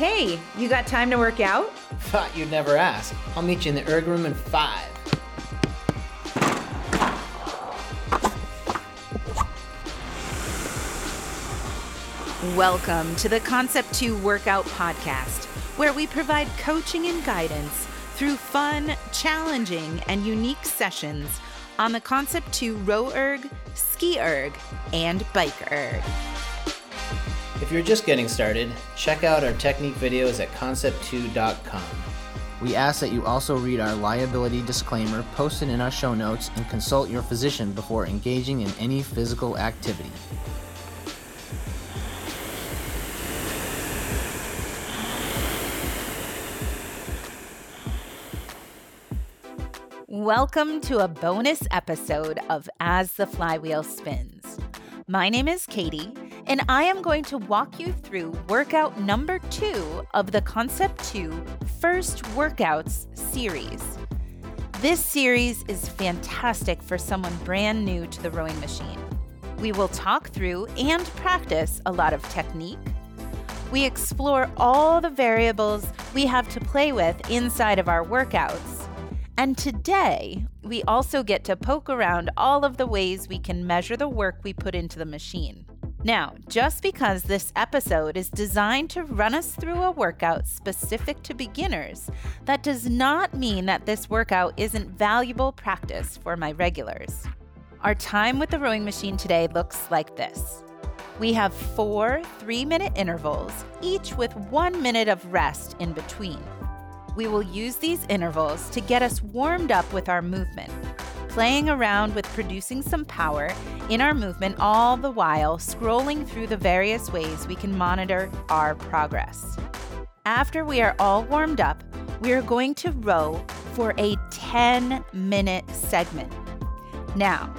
Hey, you got time to work out? Thought you'd never ask. I'll meet you in the erg room in five. Welcome to the Concept 2 Workout Podcast, where we provide coaching and guidance through fun, challenging, and unique sessions on the Concept 2 row erg, ski erg, and bike erg. If you're just getting started, check out our technique videos at concept2.com. We ask that you also read our liability disclaimer posted in our show notes and consult your physician before engaging in any physical activity. Welcome to a bonus episode of As the Flywheel Spins. My name is Katie, and I am going to walk you through workout number two of the Concept 2 First Workouts series. This series is fantastic for someone brand new to the rowing machine. We will talk through and practice a lot of technique. We explore all the variables we have to play with inside of our workouts and today, we also get to poke around all of the ways we can measure the work we put into the machine. Now, just because this episode is designed to run us through a workout specific to beginners, that does not mean that this workout isn't valuable practice for my regulars. Our time with the rowing machine today looks like this. We have four three minute intervals, each with one minute of rest in between. We will use these intervals to get us warmed up with our movement, playing around with producing some power in our movement, all the while scrolling through the various ways we can monitor our progress. After we are all warmed up, we are going to row for a 10 minute segment. Now,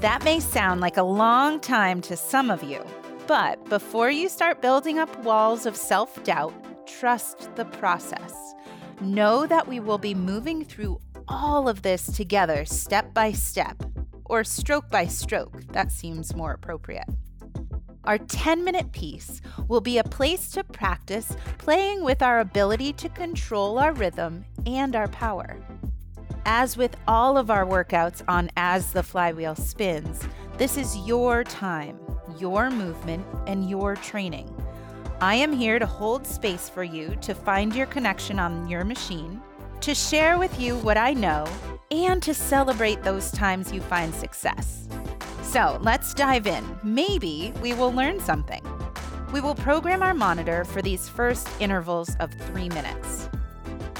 that may sound like a long time to some of you, but before you start building up walls of self doubt, trust the process. Know that we will be moving through all of this together step by step, or stroke by stroke. That seems more appropriate. Our 10 minute piece will be a place to practice playing with our ability to control our rhythm and our power. As with all of our workouts on As the Flywheel Spins, this is your time, your movement, and your training. I am here to hold space for you to find your connection on your machine, to share with you what I know, and to celebrate those times you find success. So let's dive in. Maybe we will learn something. We will program our monitor for these first intervals of three minutes.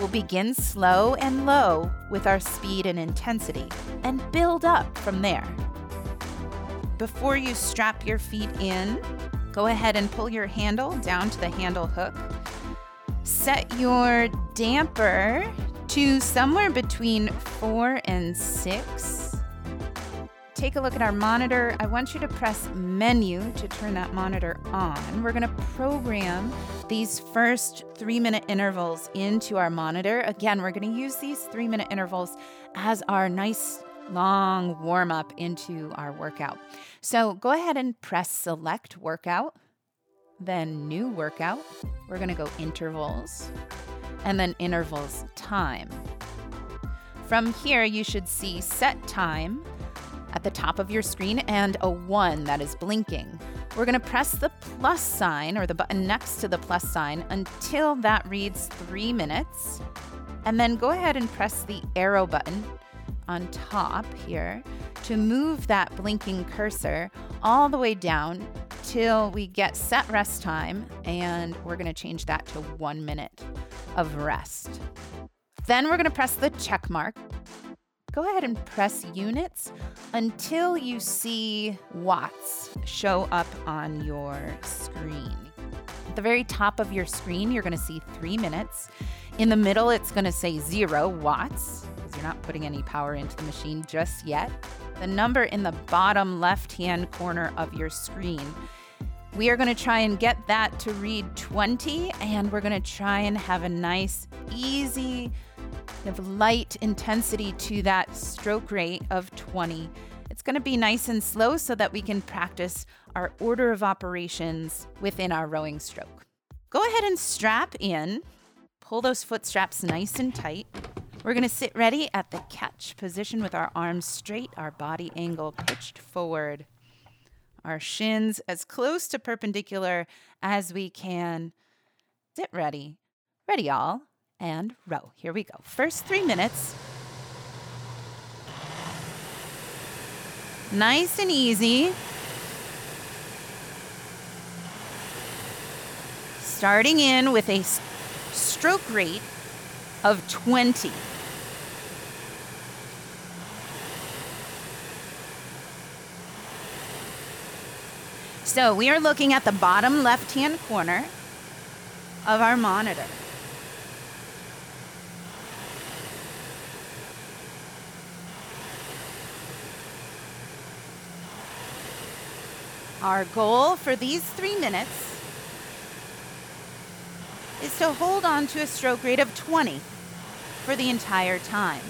We'll begin slow and low with our speed and intensity and build up from there. Before you strap your feet in, Go ahead and pull your handle down to the handle hook. Set your damper to somewhere between four and six. Take a look at our monitor. I want you to press menu to turn that monitor on. We're going to program these first three minute intervals into our monitor. Again, we're going to use these three minute intervals as our nice long warm up into our workout. So go ahead and press select workout, then new workout. We're going to go intervals, and then intervals time. From here, you should see set time at the top of your screen and a one that is blinking. We're going to press the plus sign or the button next to the plus sign until that reads three minutes. And then go ahead and press the arrow button on top here to move that blinking cursor all the way down till we get set rest time, and we're gonna change that to one minute of rest. Then we're gonna press the check mark. Go ahead and press units until you see watts show up on your screen. At the very top of your screen, you're gonna see three minutes. In the middle, it's gonna say zero watts because you're not putting any power into the machine just yet the number in the bottom left hand corner of your screen. We are going to try and get that to read 20, and we're going to try and have a nice, easy, kind of light intensity to that stroke rate of 20. It's going to be nice and slow so that we can practice our order of operations within our rowing stroke. go ahead and strap in. Pull those foot straps nice and tight. We're going to sit ready at the catch position with our arms straight, our body angle pitched forward, our shins as close to perpendicular as we can. Sit ready. Ready, all, and row. Here we go. First three minutes. Nice and easy. Starting in with a stroke rate of 20. So we are looking at the bottom left hand corner of our monitor. Our goal for these three minutes is to hold on to a stroke rate of 20 for the entire time.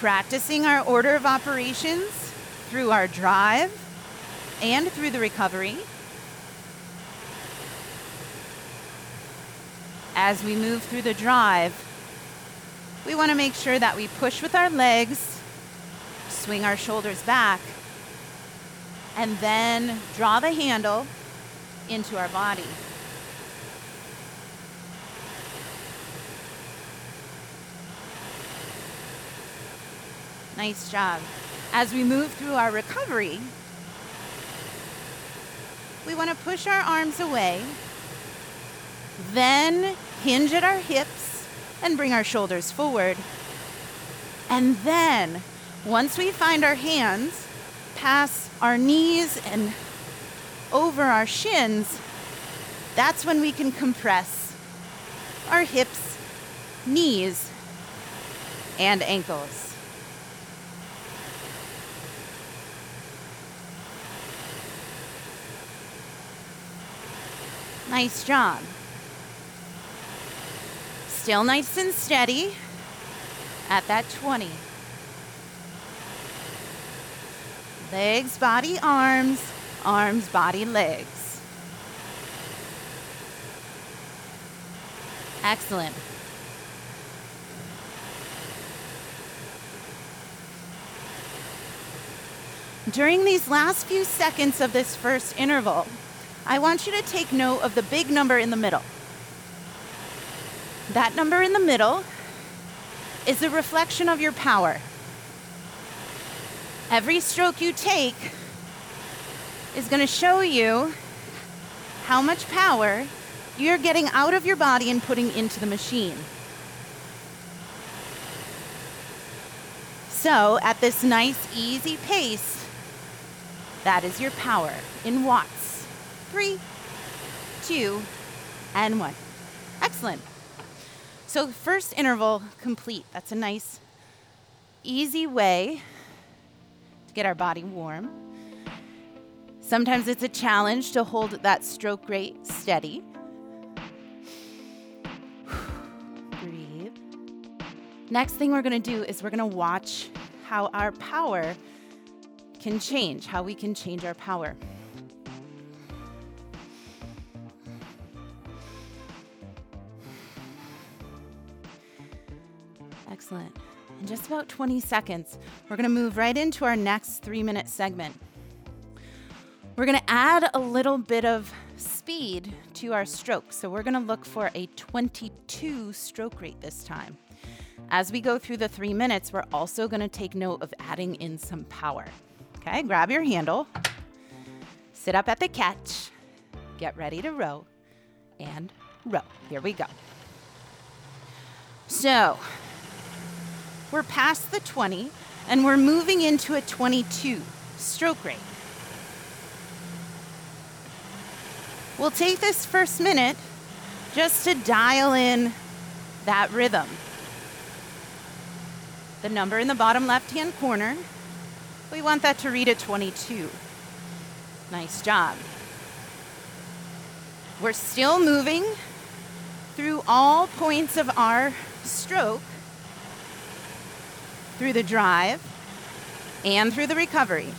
Practicing our order of operations through our drive and through the recovery. As we move through the drive, we want to make sure that we push with our legs, swing our shoulders back, and then draw the handle into our body. Nice job. As we move through our recovery, we want to push our arms away, then hinge at our hips and bring our shoulders forward. And then, once we find our hands, pass our knees and over our shins, that's when we can compress our hips, knees, and ankles. Nice job. Still nice and steady at that 20. Legs, body, arms, arms, body, legs. Excellent. During these last few seconds of this first interval, I want you to take note of the big number in the middle. That number in the middle is the reflection of your power. Every stroke you take is going to show you how much power you're getting out of your body and putting into the machine. So, at this nice, easy pace, that is your power in watts. Three, two, and one. Excellent. So, first interval complete. That's a nice, easy way to get our body warm. Sometimes it's a challenge to hold that stroke rate steady. Breathe. Next thing we're going to do is we're going to watch how our power can change, how we can change our power. Excellent. In just about 20 seconds, we're going to move right into our next three minute segment. We're going to add a little bit of speed to our stroke. So we're going to look for a 22 stroke rate this time. As we go through the three minutes, we're also going to take note of adding in some power. Okay, grab your handle, sit up at the catch, get ready to row, and row. Here we go. So, we're past the 20 and we're moving into a 22 stroke rate. We'll take this first minute just to dial in that rhythm. The number in the bottom left hand corner, we want that to read a 22. Nice job. We're still moving through all points of our stroke through the drive and through the recovery.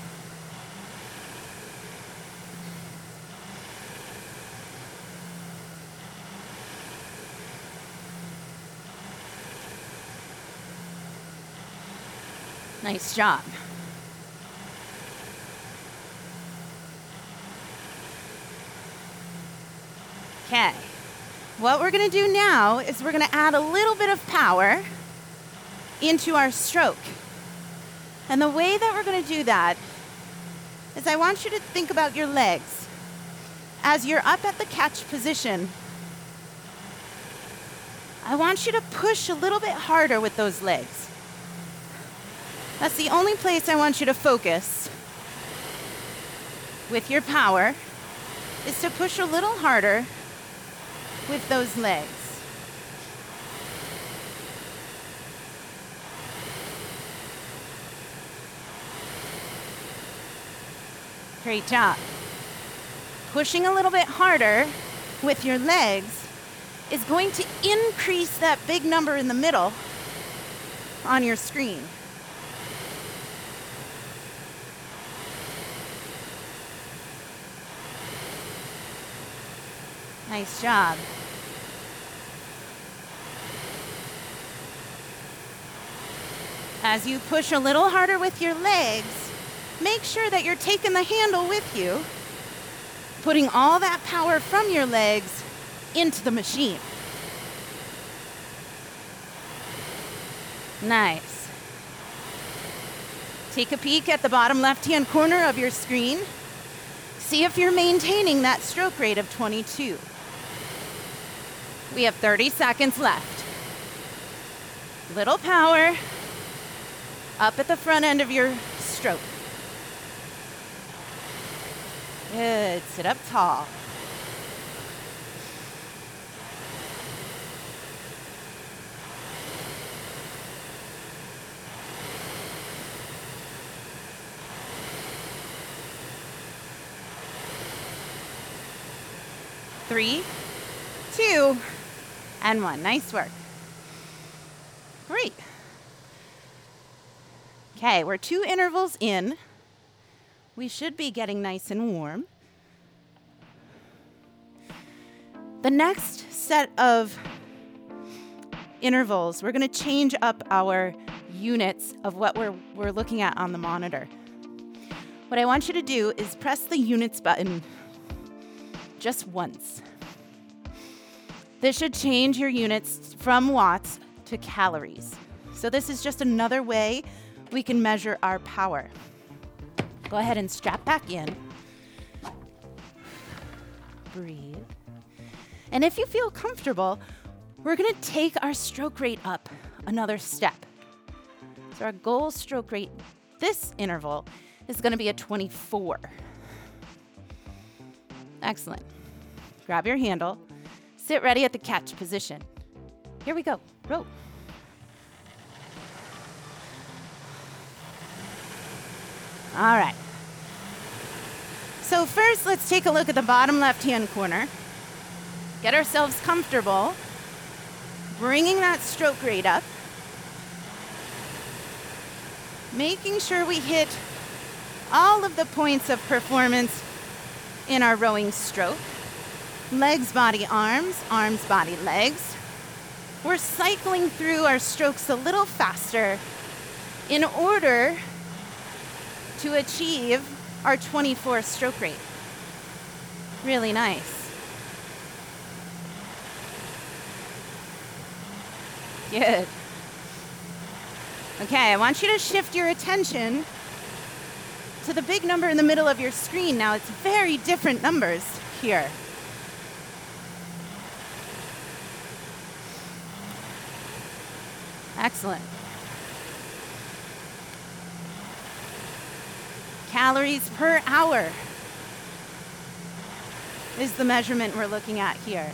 Nice job. Okay. What we're going to do now is we're going to add a little bit of power into our stroke. And the way that we're going to do that is I want you to think about your legs. As you're up at the catch position, I want you to push a little bit harder with those legs. That's the only place I want you to focus with your power is to push a little harder with those legs. Great job. Pushing a little bit harder with your legs is going to increase that big number in the middle on your screen. Nice job. As you push a little harder with your legs, make sure that you're taking the handle with you, putting all that power from your legs into the machine. Nice. Take a peek at the bottom left hand corner of your screen. See if you're maintaining that stroke rate of 22. We have 30 seconds left. Little power up at the front end of your stroke. Good. Sit up tall. Three, two, and one. Nice work. Great. Okay, we're two intervals in. We should be getting nice and warm. The next set of intervals, we're going to change up our units of what we're, we're looking at on the monitor. What I want you to do is press the units button just once. This should change your units from watts to calories. So, this is just another way we can measure our power. Go ahead and strap back in. Breathe. And if you feel comfortable, we're going to take our stroke rate up another step. So, our goal stroke rate this interval is going to be a 24. Excellent. Grab your handle Sit ready at the catch position. Here we go. Row. All right. So first, let's take a look at the bottom left-hand corner. Get ourselves comfortable, bringing that stroke rate up, making sure we hit all of the points of performance in our rowing stroke legs, body, arms, arms, body, legs. We're cycling through our strokes a little faster in order to achieve our 24 stroke rate. Really nice. Good. Okay, I want you to shift your attention to the big number in the middle of your screen. Now, it's very different numbers here. Excellent. Calories per hour is the measurement we're looking at here.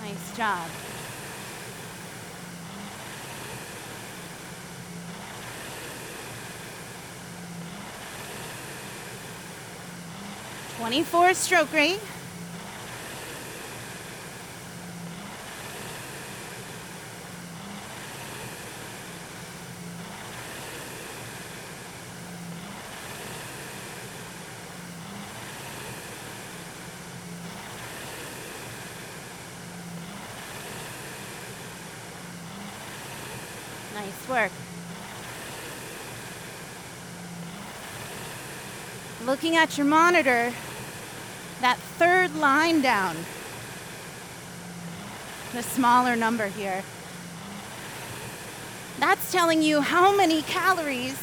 Nice job. 24 stroke rate. Nice work. Looking at your monitor, third line down, the smaller number here, that's telling you how many calories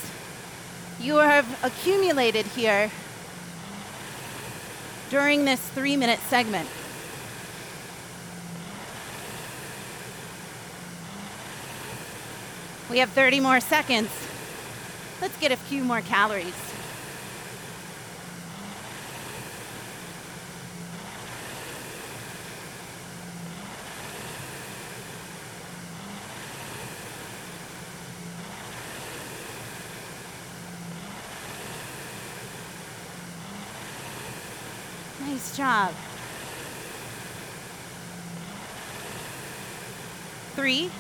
you have accumulated here during this three minute segment. We have 30 more seconds. Let's get a few more calories. Job. Three,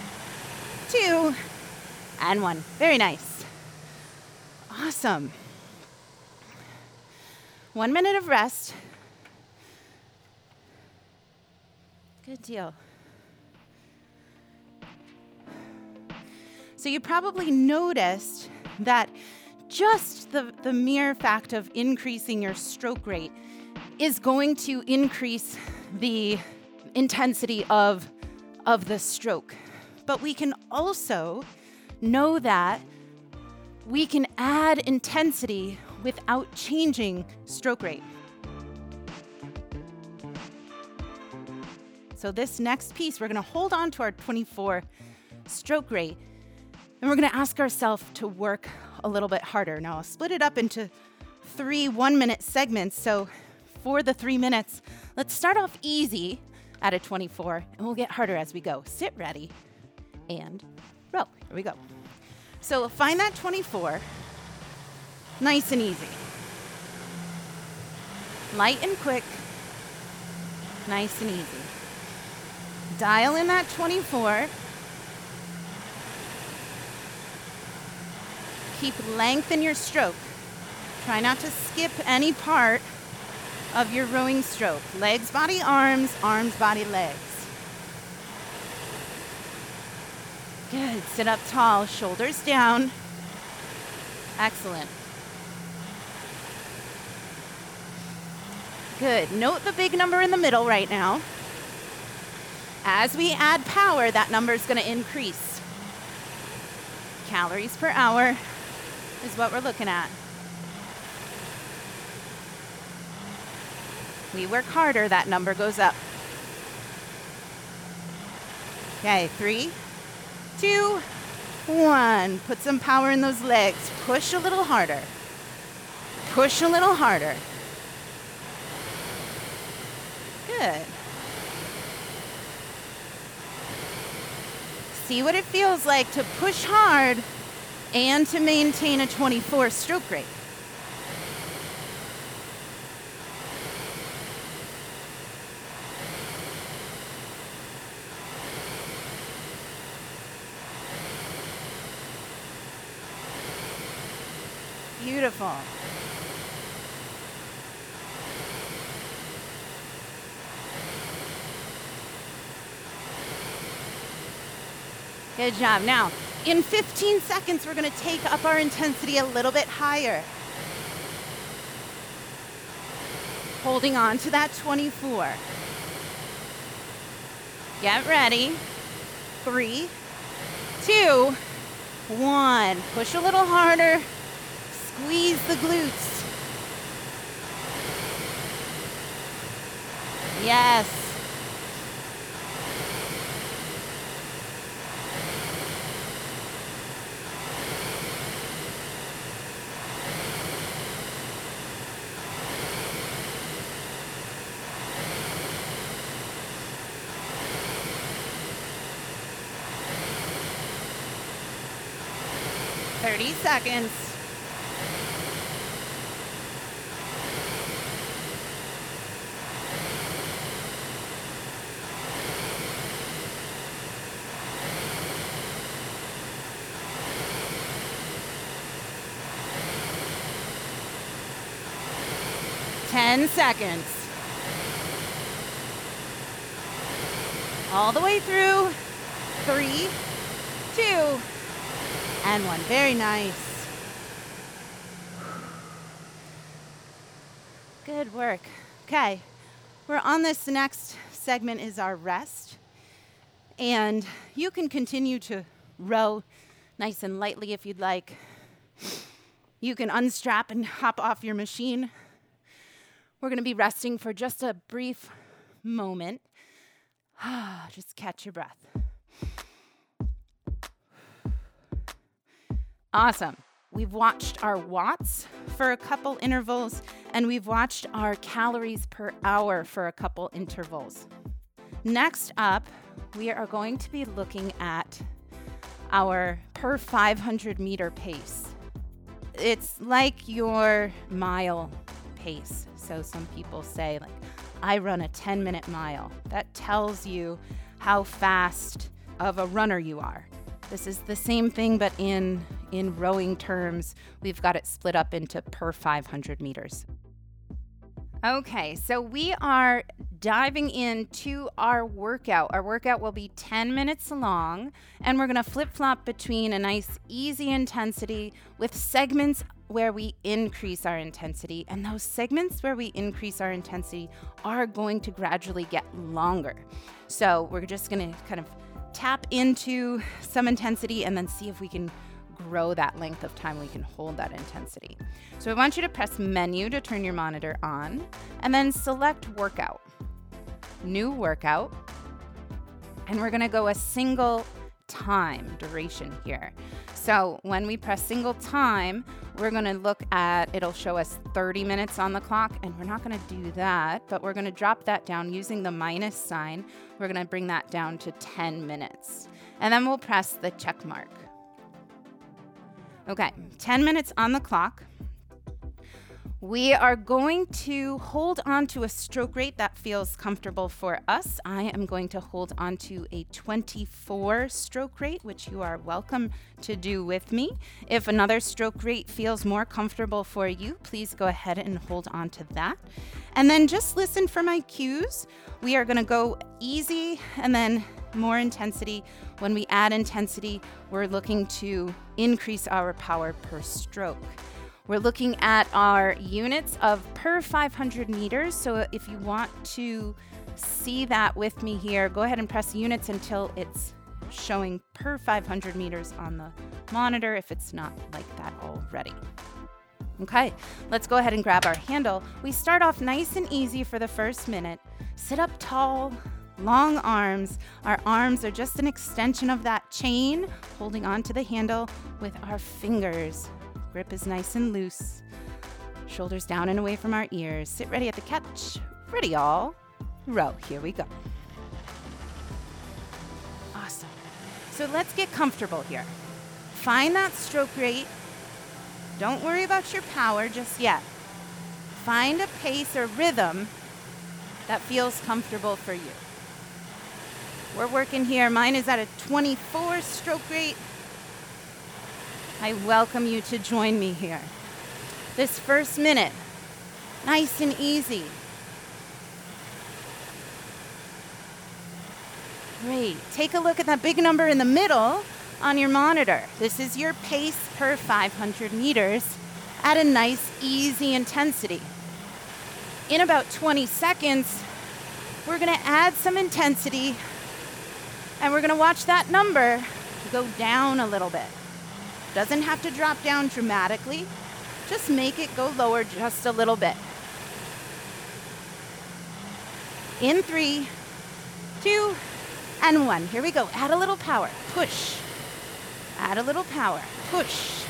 two, and one. Very nice. Awesome. One minute of rest. Good deal. So, you probably noticed that just the, the mere fact of increasing your stroke rate is going to increase the intensity of, of the stroke. But we can also know that we can add intensity without changing stroke rate. So, this next piece, we're going to hold on to our 24 stroke rate and we're going to ask ourselves to work a little bit harder. Now, I'll split it up into three one minute segments. So, for the three minutes, let's start off easy at a 24 and we'll get harder as we go. Sit ready and row. Here we go. So find that 24, nice and easy. Light and quick, nice and easy. Dial in that 24. Keep length in your stroke. Try not to skip any part of your rowing stroke. Legs, body, arms, arms, body, legs. Good. Sit up tall, shoulders down. Excellent. Good. Note the big number in the middle right now. As we add power, that number is going to increase. Calories per hour is what we're looking at. We work harder, that number goes up. Okay, three, two, one. Put some power in those legs. Push a little harder. Push a little harder. Good. See what it feels like to push hard and to maintain a 24 stroke rate. Beautiful. Good job. Now, in 15 seconds, we're going to take up our intensity a little bit higher. Holding on to that 24. Get ready. Three, two, one. Push a little harder. Squeeze the glutes. Yes. Thirty seconds. Seconds. All the way through. Three, two, and one. Very nice. Good work. Okay, we're on this next segment is our rest. And you can continue to row nice and lightly if you'd like. You can unstrap and hop off your machine. We're going to be resting for just a brief moment. just catch your breath. Awesome. We've watched our watts for a couple intervals, and we've watched our calories per hour for a couple intervals. Next up, we are going to be looking at our per 500 meter pace. It's like your mile pace. So some people say, like, I run a 10 minute mile. That tells you how fast of a runner you are. This is the same thing, but in, in rowing terms, we've got it split up into per 500 meters. Okay, so we are diving into our workout. Our workout will be 10 minutes long, and we're gonna flip flop between a nice, easy intensity with segments where we increase our intensity. And those segments where we increase our intensity are going to gradually get longer. So we're just gonna kind of tap into some intensity and then see if we can grow that length of time we can hold that intensity. So I want you to press menu to turn your monitor on and then select workout. New workout. And we're gonna go a single time duration here. So when we press single time, we're gonna look at, it'll show us 30 minutes on the clock, and we're not gonna do that, but we're gonna drop that down using the minus sign. We're gonna bring that down to 10 minutes. And then we'll press the check mark. Okay, 10 minutes on the clock. We are going to hold on to a stroke rate that feels comfortable for us. I am going to hold on to a 24 stroke rate, which you are welcome to do with me. If another stroke rate feels more comfortable for you, please go ahead and hold on to that. And then just listen for my cues. We are going to go easy and then more intensity. When we add intensity, we're looking to increase our power per stroke. We're looking at our units of per 500 meters. So if you want to see that with me here, go ahead and press units until it's showing per 500 meters on the monitor if it's not like that already. Okay, let's go ahead and grab our handle. We start off nice and easy for the first minute. Sit up tall, long arms. Our arms are just an extension of that chain, holding onto the handle with our fingers. Grip is nice and loose. Shoulders down and away from our ears. Sit ready at the catch. Ready, all. Row. Here we go. Awesome. So let's get comfortable here. Find that stroke rate. Don't worry about your power just yet. Find a pace or rhythm that feels comfortable for you. We're working here. Mine is at a 24 stroke rate. I welcome you to join me here. This first minute, nice and easy. Great. Take a look at that big number in the middle on your monitor. This is your pace per 500 meters at a nice, easy intensity. In about 20 seconds, we're going to add some intensity and we're going to watch that number go down a little bit. Doesn't have to drop down dramatically, just make it go lower just a little bit. In three, two, and one. Here we go. Add a little power. Push. Add a little power. Push.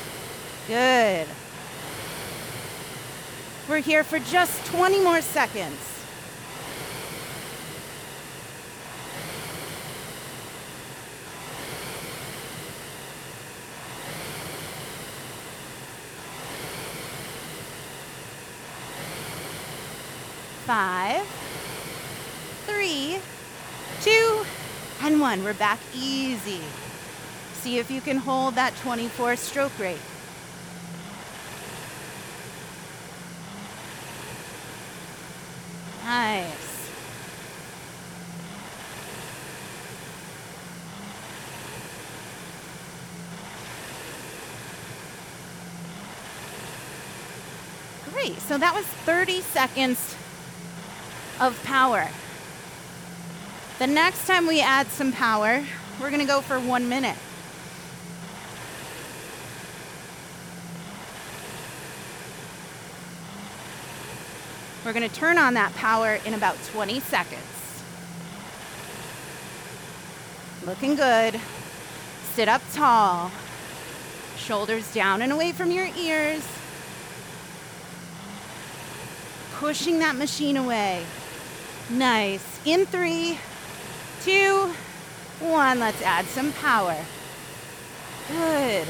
Good. We're here for just 20 more seconds. five, three, two, and one. We're back easy. See if you can hold that 24 stroke rate. Nice. Great. So that was 30 seconds of power. The next time we add some power, we're gonna go for one minute. We're gonna turn on that power in about 20 seconds. Looking good. Sit up tall. Shoulders down and away from your ears. Pushing that machine away. Nice. In three, two, one. Let's add some power. Good.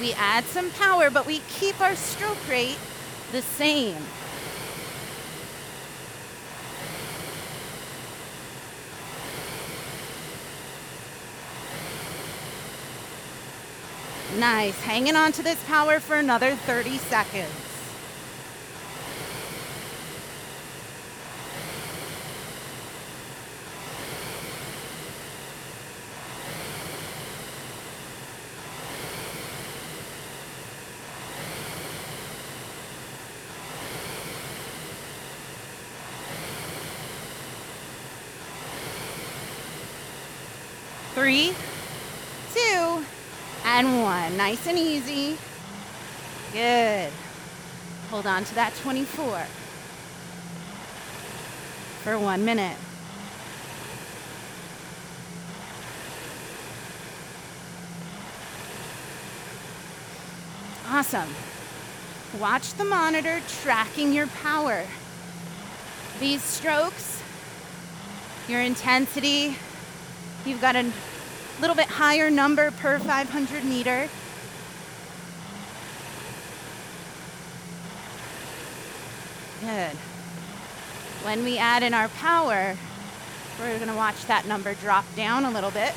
We add some power, but we keep our stroke rate the same. Nice. Hanging on to this power for another 30 seconds. Three. Nice and easy. Good. Hold on to that 24 for one minute. Awesome. Watch the monitor tracking your power. These strokes, your intensity, you've got a little bit higher number per 500 meter. Good. When we add in our power, we're going to watch that number drop down a little bit.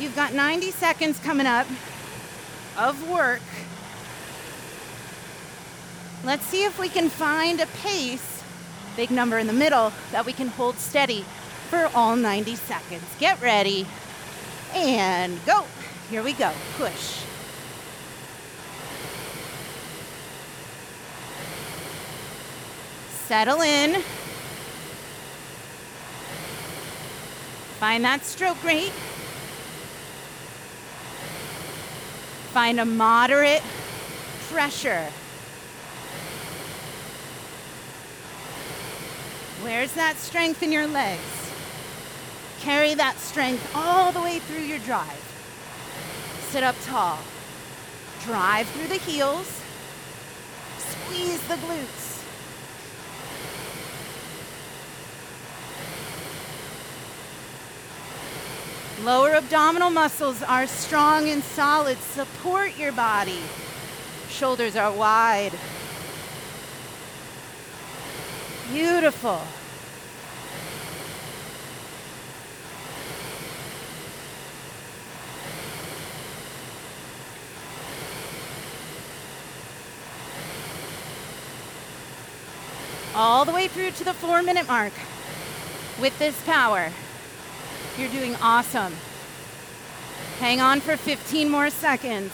You've got 90 seconds coming up of work. Let's see if we can find a pace, big number in the middle, that we can hold steady for all 90 seconds. Get ready and go. Here we go. Push. Settle in. Find that stroke rate. Find a moderate pressure. Where's that strength in your legs? Carry that strength all the way through your drive. Sit up tall. Drive through the heels. Squeeze the glutes. Lower abdominal muscles are strong and solid. Support your body. Shoulders are wide. Beautiful. All the way through to the four minute mark with this power. You're doing awesome. Hang on for 15 more seconds.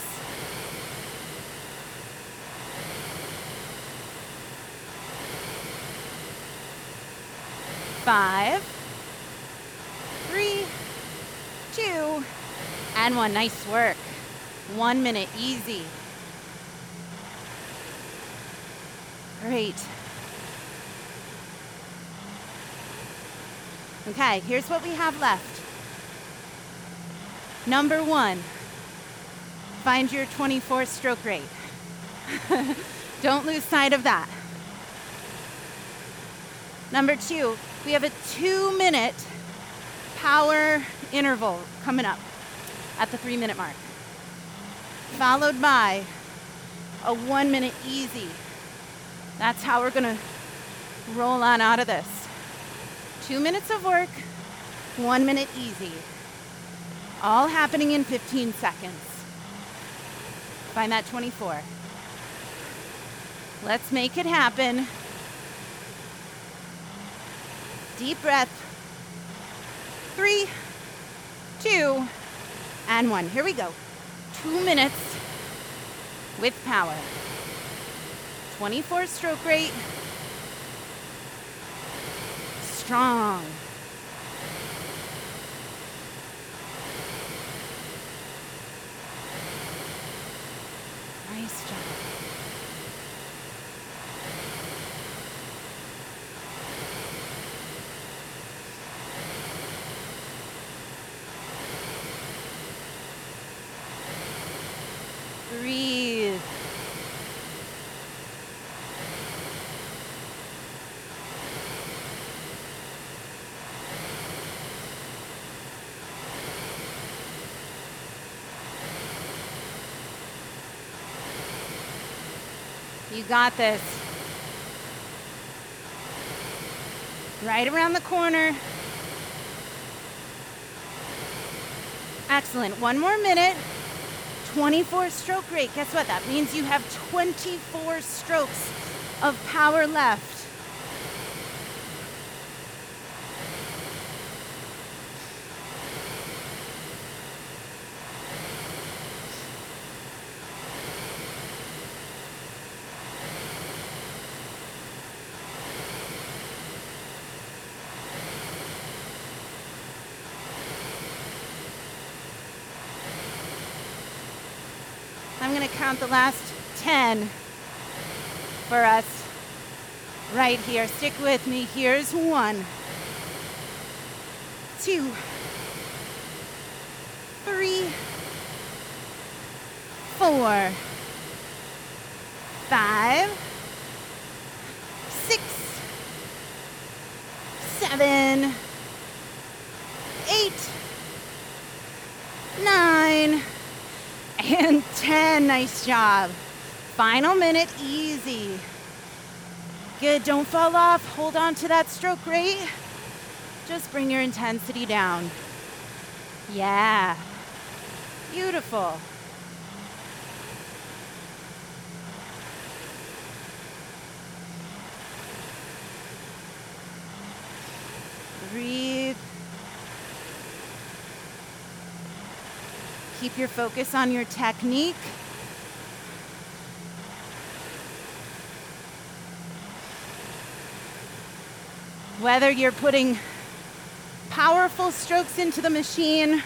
Five, three, two, and one. Nice work. One minute, easy. Great. Okay, here's what we have left. Number one, find your 24 stroke rate. Don't lose sight of that. Number two, we have a two minute power interval coming up at the three minute mark, followed by a one minute easy. That's how we're gonna roll on out of this. Two minutes of work, one minute easy. All happening in 15 seconds. Find that 24. Let's make it happen. Deep breath. Three, two, and one. Here we go. Two minutes with power. 24 stroke rate. Strong. Nice job. Breathe. You got this. Right around the corner. Excellent. One more minute. 24 stroke rate. Guess what? That means you have 24 strokes of power left. I'm going to count the last 10 for us right here. Stick with me. Here's one, two, three, four, five, six, seven, 10. Nice job. Final minute, easy. Good, don't fall off. Hold on to that stroke rate. Just bring your intensity down. Yeah. Beautiful. Breathe. Keep your focus on your technique. Whether you're putting powerful strokes into the machine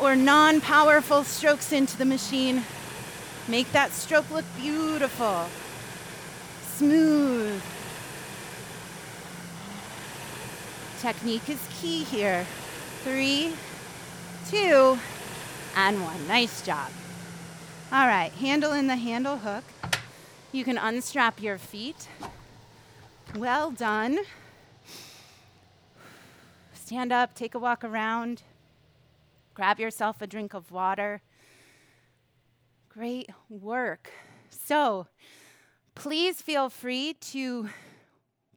or non powerful strokes into the machine, make that stroke look beautiful, smooth. Technique is key here. Three, two, and one. Nice job. All right, handle in the handle hook. You can unstrap your feet. Well done. Stand up, take a walk around, grab yourself a drink of water. Great work. So, please feel free to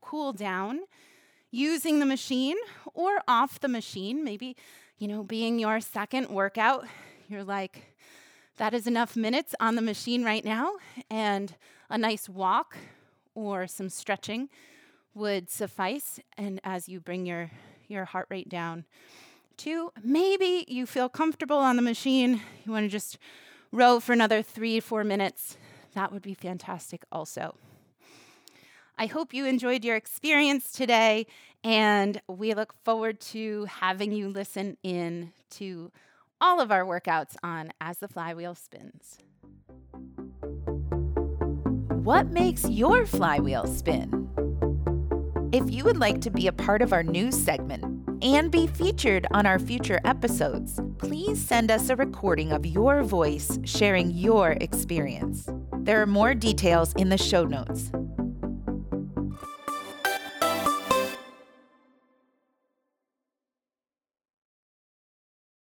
cool down using the machine or off the machine. Maybe, you know, being your second workout, you're like, that is enough minutes on the machine right now, and a nice walk or some stretching would suffice. And as you bring your, your heart rate down, to maybe you feel comfortable on the machine, you want to just row for another three, four minutes, that would be fantastic also. I hope you enjoyed your experience today, and we look forward to having you listen in to all of our workouts on As the Flywheel Spins. What makes your flywheel spin? If you would like to be a part of our news segment and be featured on our future episodes, please send us a recording of your voice sharing your experience. There are more details in the show notes.